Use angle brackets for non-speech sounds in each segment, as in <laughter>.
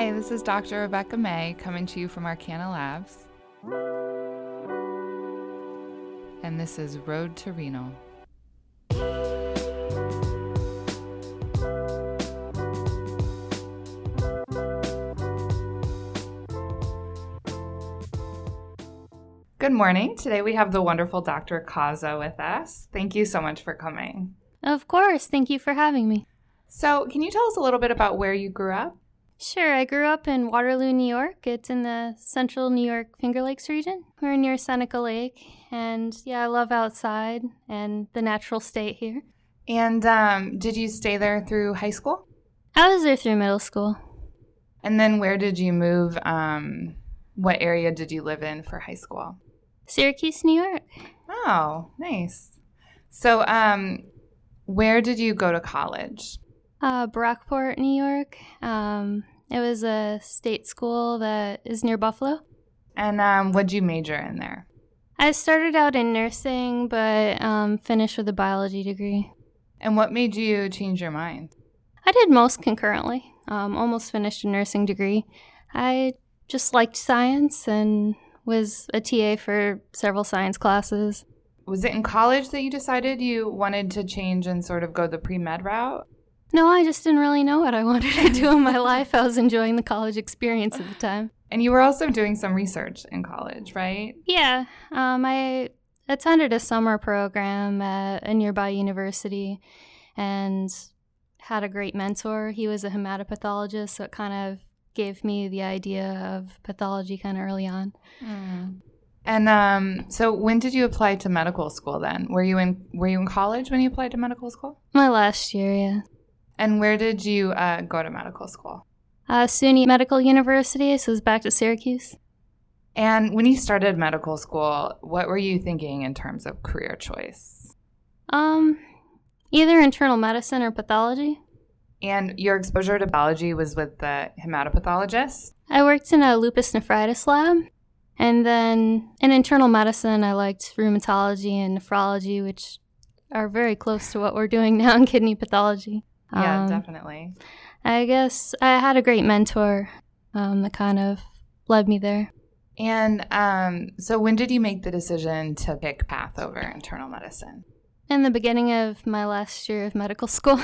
Hi, this is Dr. Rebecca May coming to you from Arkana Labs. And this is Road to Renal. Good morning. Today we have the wonderful Dr. Caza with us. Thank you so much for coming. Of course. Thank you for having me. So, can you tell us a little bit about where you grew up? Sure. I grew up in Waterloo, New York. It's in the central New York Finger Lakes region. We're near Seneca Lake. And yeah, I love outside and the natural state here. And um, did you stay there through high school? I was there through middle school. And then where did you move? Um, what area did you live in for high school? Syracuse, New York. Oh, nice. So, um, where did you go to college? Uh, Brockport, New York. Um, it was a state school that is near Buffalo. And um, what'd you major in there? I started out in nursing, but um, finished with a biology degree. And what made you change your mind? I did most concurrently. Um, almost finished a nursing degree. I just liked science and was a TA for several science classes. Was it in college that you decided you wanted to change and sort of go the pre med route? No, I just didn't really know what I <laughs> wanted to do in my <laughs> life. I was enjoying the college experience at the time. And you were also doing some research in college, right? Yeah. Um, I attended a summer program at a nearby university and had a great mentor. He was a hematopathologist, so it kind of gave me the idea of pathology kind of early on. Mm. And um, so, when did you apply to medical school? Then were you in were you in college when you applied to medical school? My last year, yeah. And where did you uh, go to medical school? Uh, SUNY Medical University, so it was back to Syracuse. And when you started medical school, what were you thinking in terms of career choice? Um, either internal medicine or pathology. And your exposure to biology was with the hematopathologist? I worked in a lupus nephritis lab. And then in internal medicine, I liked rheumatology and nephrology, which are very close to what we're doing now in kidney pathology. Yeah, um, definitely. I guess I had a great mentor um, that kind of led me there. And um, so, when did you make the decision to pick path over internal medicine? In the beginning of my last year of medical <laughs> school.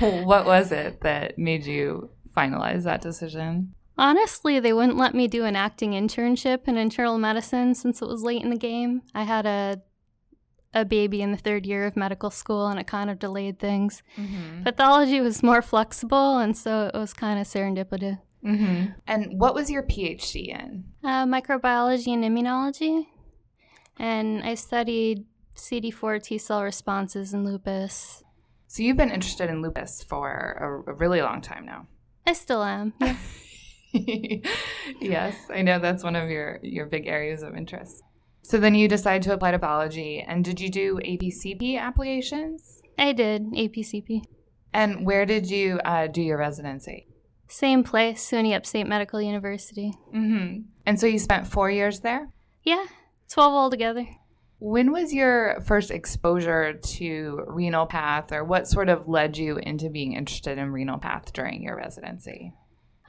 what was it that made you finalize that decision? Honestly, they wouldn't let me do an acting internship in internal medicine since it was late in the game. I had a a baby in the third year of medical school and it kind of delayed things. Mm-hmm. Pathology was more flexible and so it was kind of serendipitous. Mm-hmm. And what was your PhD in? Uh, microbiology and immunology. And I studied CD4 T cell responses in lupus. So you've been interested in lupus for a, a really long time now. I still am. Yeah. <laughs> yes, I know that's one of your, your big areas of interest. So then you decide to apply to biology. And did you do APCP applications? I did, APCP. And where did you uh, do your residency? Same place, SUNY Upstate Medical University. Mm-hmm. And so you spent four years there? Yeah, 12 altogether. When was your first exposure to renal path, or what sort of led you into being interested in renal path during your residency?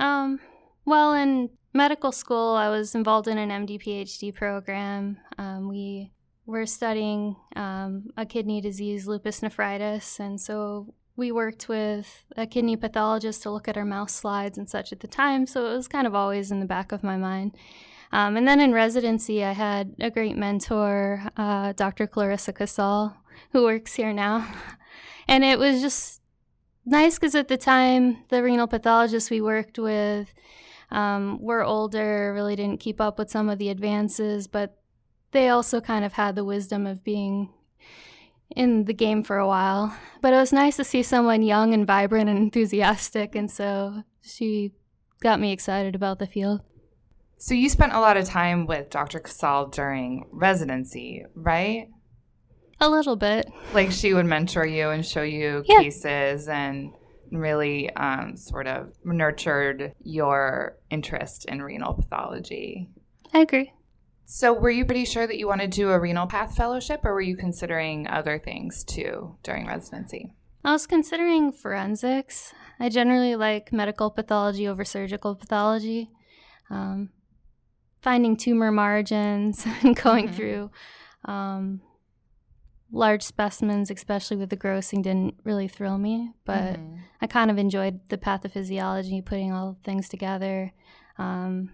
Um, well, in medical school, I was involved in an MD PhD program. Um, we were studying um, a kidney disease, lupus nephritis, and so we worked with a kidney pathologist to look at our mouse slides and such at the time. So it was kind of always in the back of my mind. Um, and then in residency, I had a great mentor, uh, Dr. Clarissa Cassol, who works here now. <laughs> And it was just nice because at the time, the renal pathologist we worked with um, were older, really didn't keep up with some of the advances, but they also kind of had the wisdom of being in the game for a while. But it was nice to see someone young and vibrant and <laughs> enthusiastic, and so she got me excited about the field. So you spent a lot of time with Dr. Cassol during residency, right? A little bit. Like she would mentor you and show you yeah. cases and really um, sort of nurtured your interest in renal pathology. I agree. So, were you pretty sure that you wanted to do a renal path fellowship, or were you considering other things too during residency? I was considering forensics. I generally like medical pathology over surgical pathology. Um, finding tumor margins <laughs> and going mm-hmm. through um, large specimens, especially with the grossing, didn't really thrill me. But mm-hmm. I kind of enjoyed the pathophysiology, putting all things together. Um,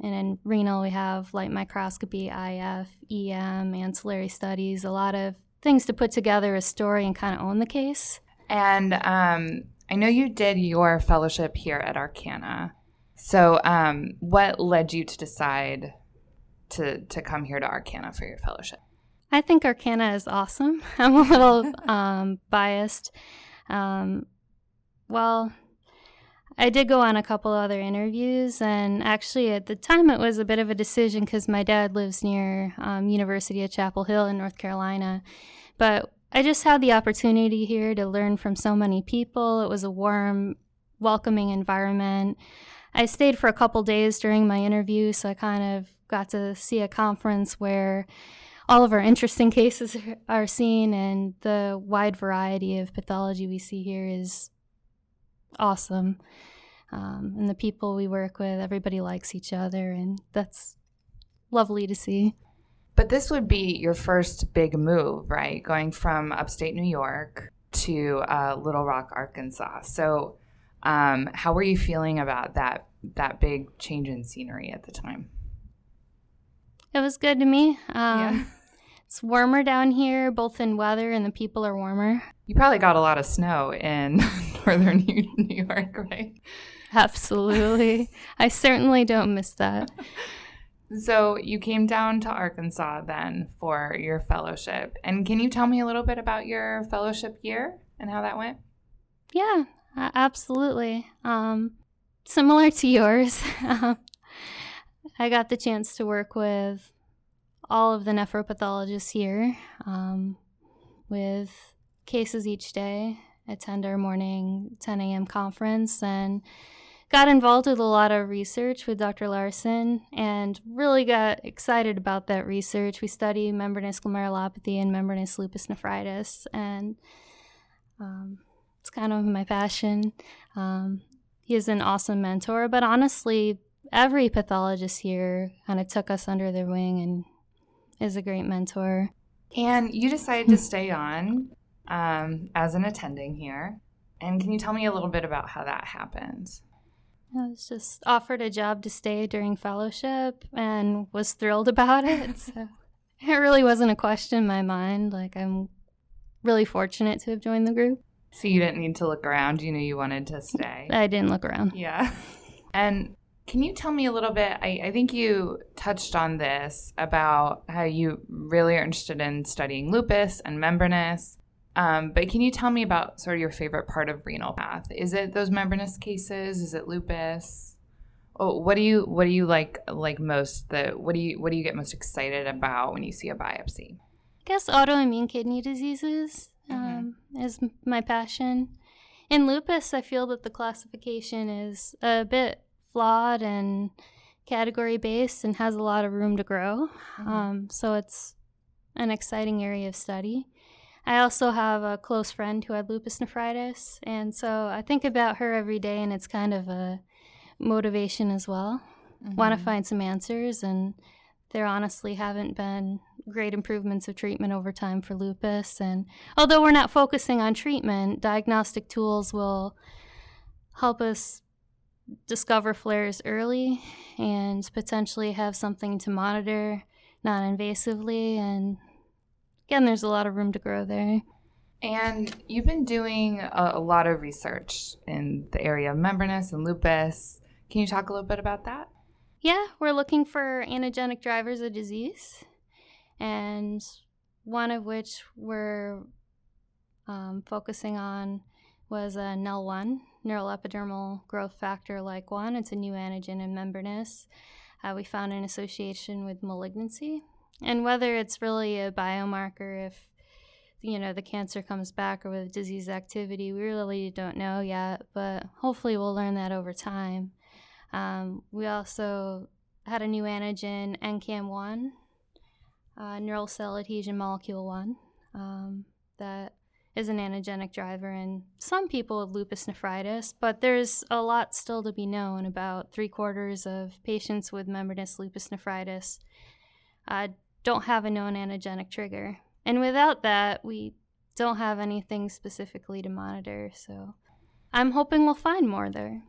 and in renal, we have light microscopy, IF, EM, ancillary studies, a lot of things to put together a story and kind of own the case. And um, I know you did your fellowship here at Arkana. So, um, what led you to decide to to come here to Arkana for your fellowship? I think Arkana is awesome. <laughs> I'm a little um, biased. Um, well, I did go on a couple other interviews, and actually, at the time, it was a bit of a decision because my dad lives near um, University of Chapel Hill in North Carolina. But I just had the opportunity here to learn from so many people. It was a warm, welcoming environment. I stayed for a couple days during my interview, so I kind of got to see a conference where all of our interesting <laughs> cases are seen, and the wide variety of pathology we see here is awesome. Um, and the people we work with, everybody likes each other, and that's lovely to see. But this would be your first big move, right? Going from upstate New York to uh, Little Rock, Arkansas. So, um, how were you feeling about that that big change in scenery at the time? It was good to me. Um, yeah. It's warmer down here, both in weather and the people are warmer. You probably got a lot of snow in <laughs> northern New York, right? Absolutely. <laughs> I certainly don't miss that. So, you came down to Arkansas then for your fellowship. And can you tell me a little bit about your fellowship year and how that went? Yeah, absolutely. Um, similar to yours, <laughs> I got the chance to work with all of the nephropathologists here um, with cases each day, attend our morning 10 a.m. conference, and got involved with a lot of research with Dr. Larsen and really got excited about that research. We study membranous glomerulopathy and membranous lupus nephritis, and um, it's kind of my passion. Um, he is an awesome mentor, but honestly, every pathologist here kind of took us under their wing and is a great mentor. And you decided to stay on um, as an attending here. And can you tell me a little bit about how that happened? I was just offered a job to stay during fellowship and was thrilled about it. <laughs> so it really wasn't a question in my mind. Like, I'm really fortunate to have joined the group. So you didn't need to look around. You knew you wanted to stay. I didn't look around. Yeah. <laughs> And can you tell me a little bit? I, I, think you touched on this about how you really are interested in studying lupus and membranous. Um, but can you tell me about sort of your favorite part of renal path? Is it those membranous cases? Is it lupus? Oh, what do you what do you like like most? The what do you what do you get most excited about when you see a biopsy? I guess autoimmune kidney diseases mm-hmm. um, is my passion. In lupus, I feel that the classification is a bit flawed and category based and has a lot of room to grow. Mm-hmm. Um, so it's an exciting area of study. I also have a close friend who had lupus nephritis, and so I think about her every day, and it's kind of a motivation as well. Mm-hmm. Want to find some answers, and there honestly haven't been great improvements of treatment over time for lupus. And although we're not focusing on treatment, diagnostic tools will help us discover flares early and potentially have something to monitor non invasively and again, there's a lot of room to grow there. And you've been doing a, a, lot of research in the area of membranous and lupus. Can you talk a little bit about that? Yeah, we're looking for antigenic drivers of disease, and one of which we're um, focusing on was a NELL1, neuroepidermal growth factor like 1. It's a new antigen in membranous. Uh, we found an association with malignancy and whether it's really a biomarker if you know the cancer comes back or with disease activity we really don't know yet but hopefully we'll learn that over time um, we also had a new antigen ncam1 uh, neural cell adhesion molecule 1 um, that is an antigenic driver in some people with lupus nephritis, but there's a lot still to be known. About three quarters of patients with membranous lupus nephritis uh, don't have a known antigenic trigger. And without that, we don't have anything specifically to monitor. So I'm hoping we'll find more there.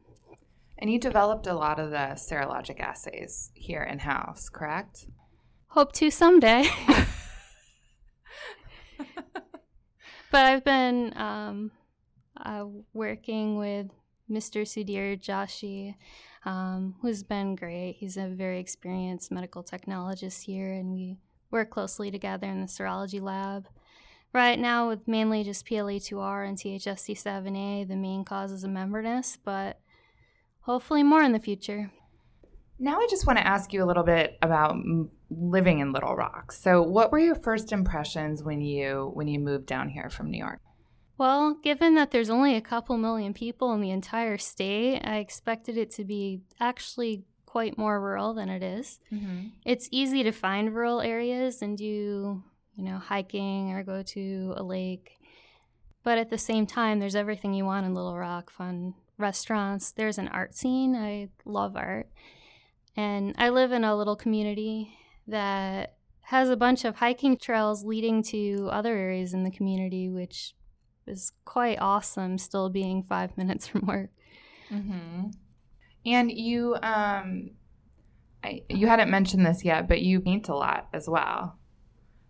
And you developed a lot of the serologic assays here in house, correct? Hope to someday. <laughs> but I've been um, uh, working with Mr. Sudhir Joshi, um, who's been great. He's a very experienced medical technologist here, and we work closely together in the serology lab. Right now, with mainly just PLA2R and THSD7A, the main causes of membranous, but hopefully more in the future. Now, I just want to ask you a little bit about living in Little Rock. So, what were your first impressions when you when you moved down here from New York? Well, given that there's only a couple million people in the entire state, I expected it to be actually quite more rural than it is. Mm-hmm. It's easy to find rural areas and do, you know, hiking or go to a lake. But at the same time, there's everything you want in Little Rock fun restaurants. There's an art scene. I love art. And I live in a little community that has a bunch of hiking trails leading to other areas in the community, which is quite awesome, still being five <laughs> minutes from work. Mm-hmm. And you, um, I, you hadn't mentioned this yet, but you paint a lot as well,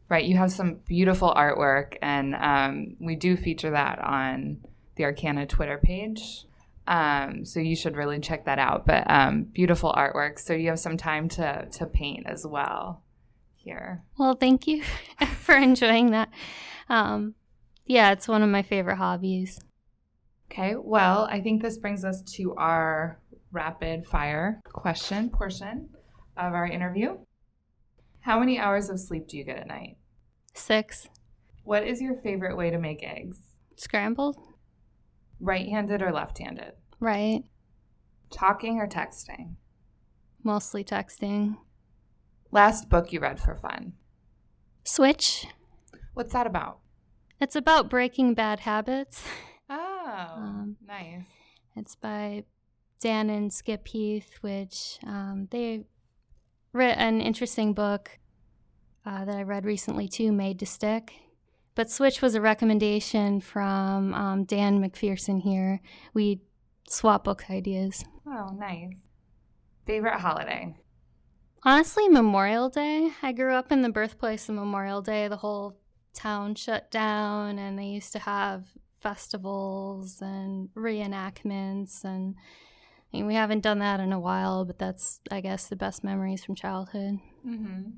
right? You have some beautiful artwork, and um, we do feature that on the Arkana Twitter page. Um, so you should really check that out. But um, beautiful artwork. So you have some time to to paint as well here. Well, thank you <laughs> for enjoying that. Um, yeah, it's one of my favorite hobbies. Okay, well, I think this brings us to our rapid fire question portion of our interview. How many hours of sleep do you get at night? Six. What is your favorite way to make eggs? Scrambled. Right handed or left handed? Right. Talking or texting? Mostly texting. Last book you read for fun? Switch. What's that about? It's about breaking bad habits. Oh, um, nice. It's by Dan and Chip Heath, which um, they wrote an interesting book uh, that I read recently too, Made to Stick. But Switch was a recommendation from um, Dan McPherson here. We swap book ideas. Oh, nice. Favorite holiday? Honestly, Memorial Day. I grew up in the birthplace of Memorial Day. The whole town shut down, and they used to have festivals and reenactments. And I mean, we haven't done that in a while, but that's, I guess, the best memories from childhood. Mm-hmm.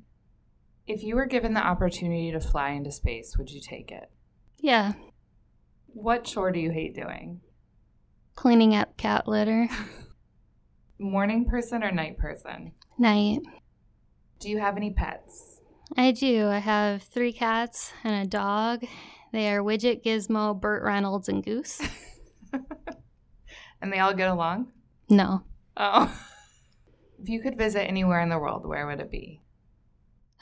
If you were given the opportunity to fly into space, would you take it? Yeah. What chore do you hate doing? Cleaning up cat litter. <laughs> Morning person or night person? Night. Do you have any pets? I do. I have three cats and a dog. They are Widget, Gizmo, Burt Reynolds, and Goose. <laughs> and they all get along? No. Oh. <laughs> if you could visit anywhere in the world, where would it be?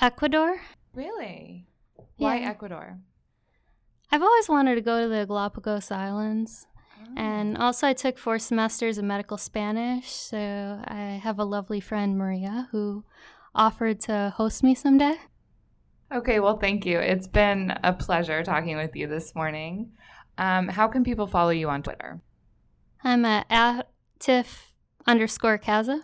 Ecuador. Really? Why yeah. Ecuador? I've always wanted to go to the Galapagos Islands. Oh. And also, I took four semesters of medical Spanish. So I have a lovely friend, Maria, who offered to host me someday. Okay, well, thank you. It's been a pleasure talking with you this morning. Um, how can people follow you on Twitter? I'm at tiff underscore Caza.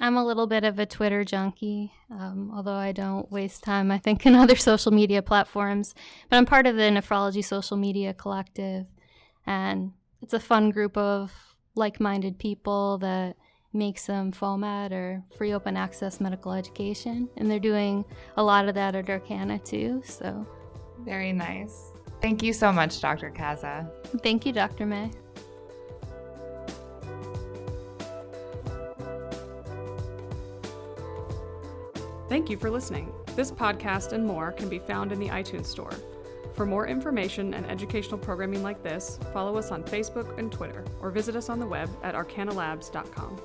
I'm a little bit of a Twitter junkie, um, although I don't waste time, I think, <laughs> in other social media platforms. But I'm part of the Nephrology Social Media Collective, and it's a fun group of like minded people that make some FOAMed or free open access medical education. And they're doing a lot of that at Arkana too. So, very nice. Thank you so much, Dr. Caza. Thank you, Dr. May. Thank you for listening. This podcast and more can be found in the iTunes Store. For more information and educational programming like this, follow us on Facebook and Twitter, or visit us on the web at arkanalabs.com.